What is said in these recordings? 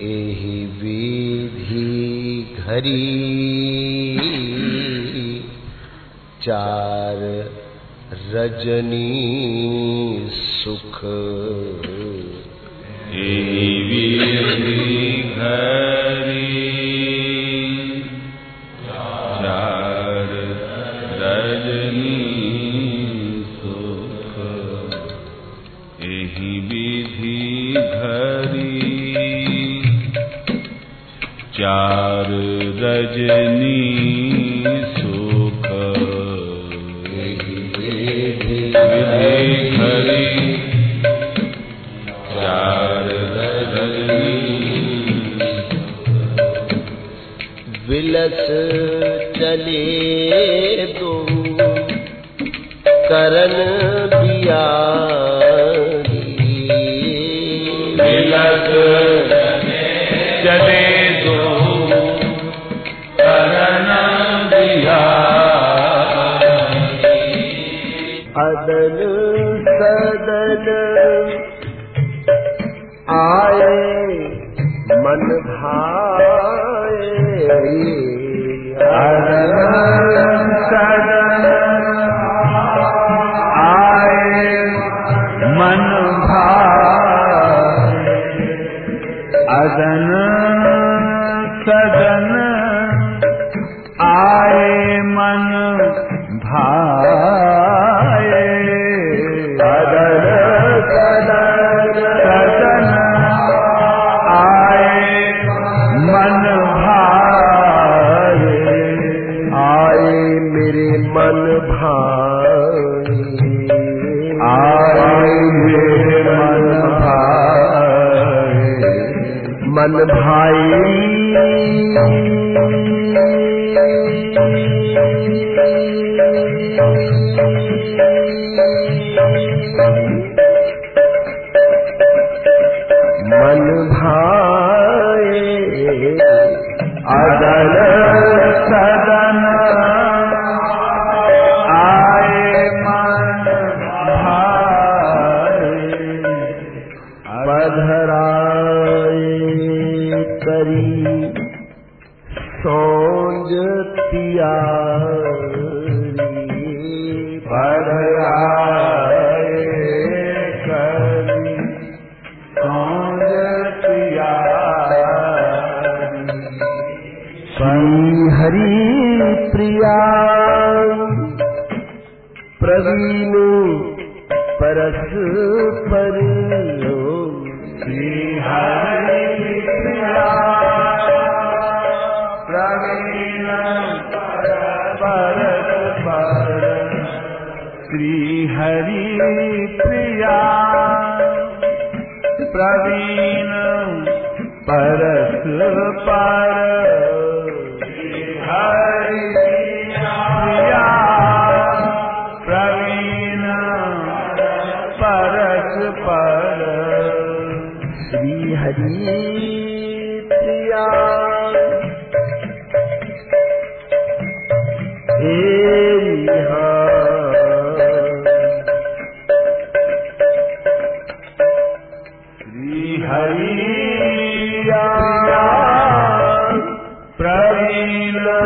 एहि विधि घरी। चार रजनी सुख। चार रजनी सुख। एही विधि चार रजनी सुख। घरी चार रजनी। विलस चले दो करन बियारी। मिलत मन भाए मन भाए अदन सदन आए मन भाए पधराए करी सौंज तियारी हरि प्रवीण परस पर श्री हरि प्रिया प्रवीण परस पर। श्री हरि प्रिया प्रवीण परस पर। हरी प्रिया श्रीहरिया प्रीणा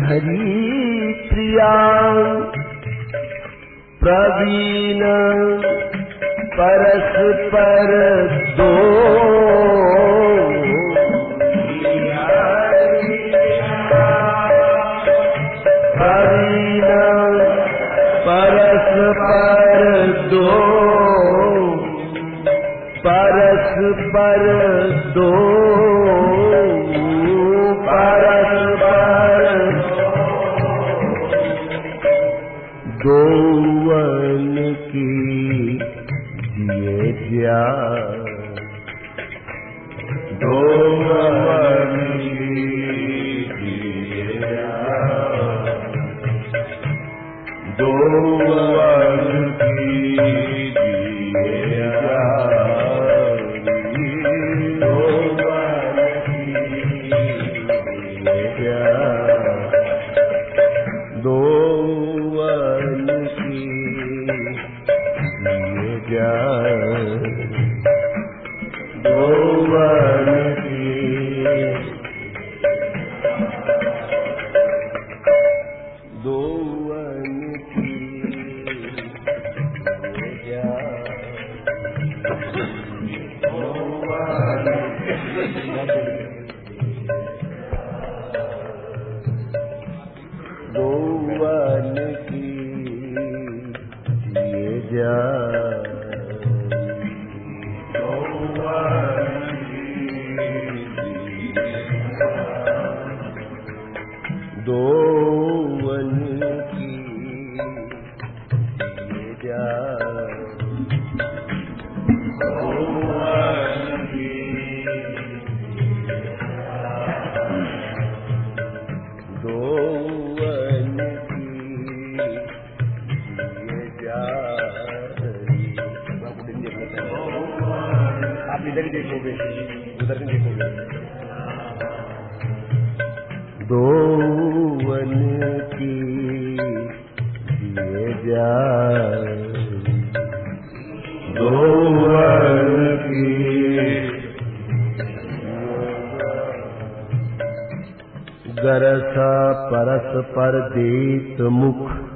हरि प्रवीण परस्पर दो। पर्यारीणा परस् पर पर पर आप देखोगे दोवन की ये जान दोवन की गरसा परस पर देत मुख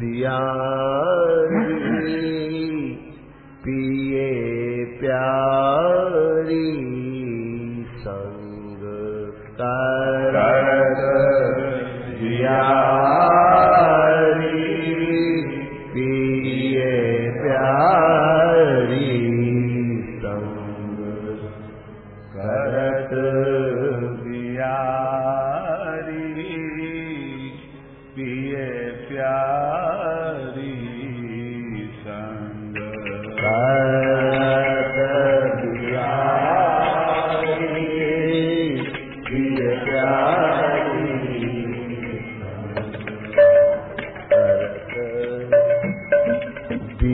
दिया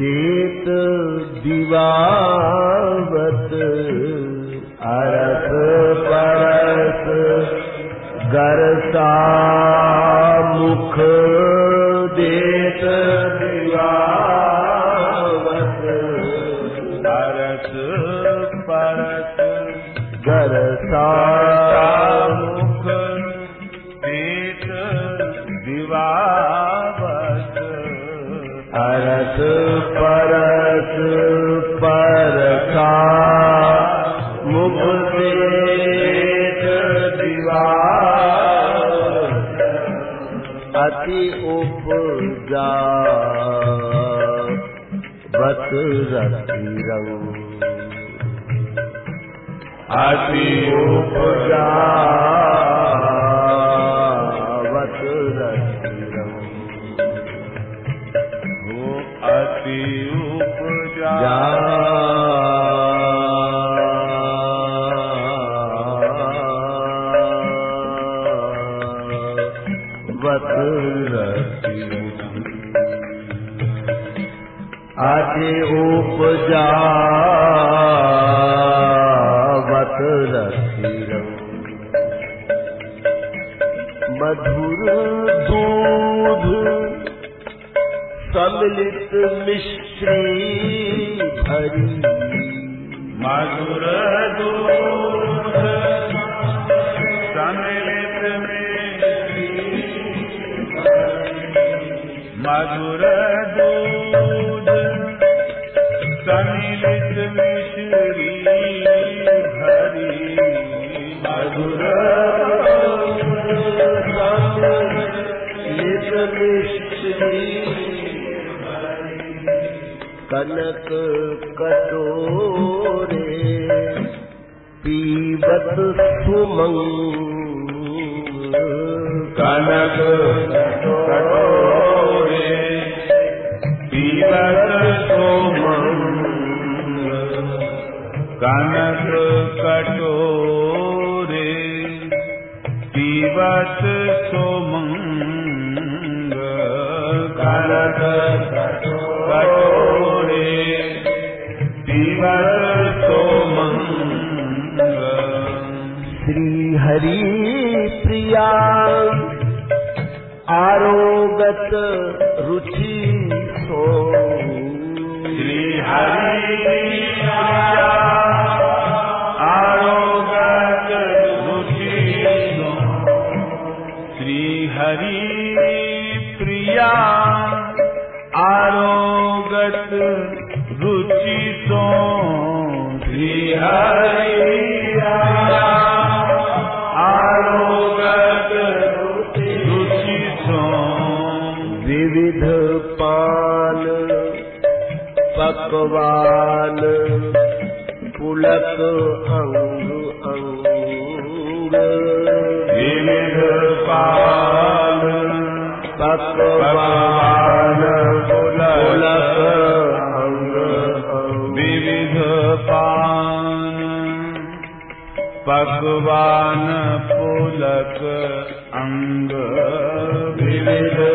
देत दिवावत अरस परस गरसा मुख देत दिवावत परस परस गरसा अति उपजा। रंग। अति उपजा वत रति मधुर दूध मिश्री भरी। मधुर दूध सम्मिलित में मधुर कनक कटोरे पीबत सुमंग कनक कटोरे कनक कटोरे पीबत सोमंग। करत कटोरे पीबत सोमंग। श्री हरि प्रिया आरोगत रुचि අපවාන පුලක අංගු අංග විවිධ පාල පක්වාන පුලක අංග විවිධ පාන පක්වාන පුලක අංග විවිධ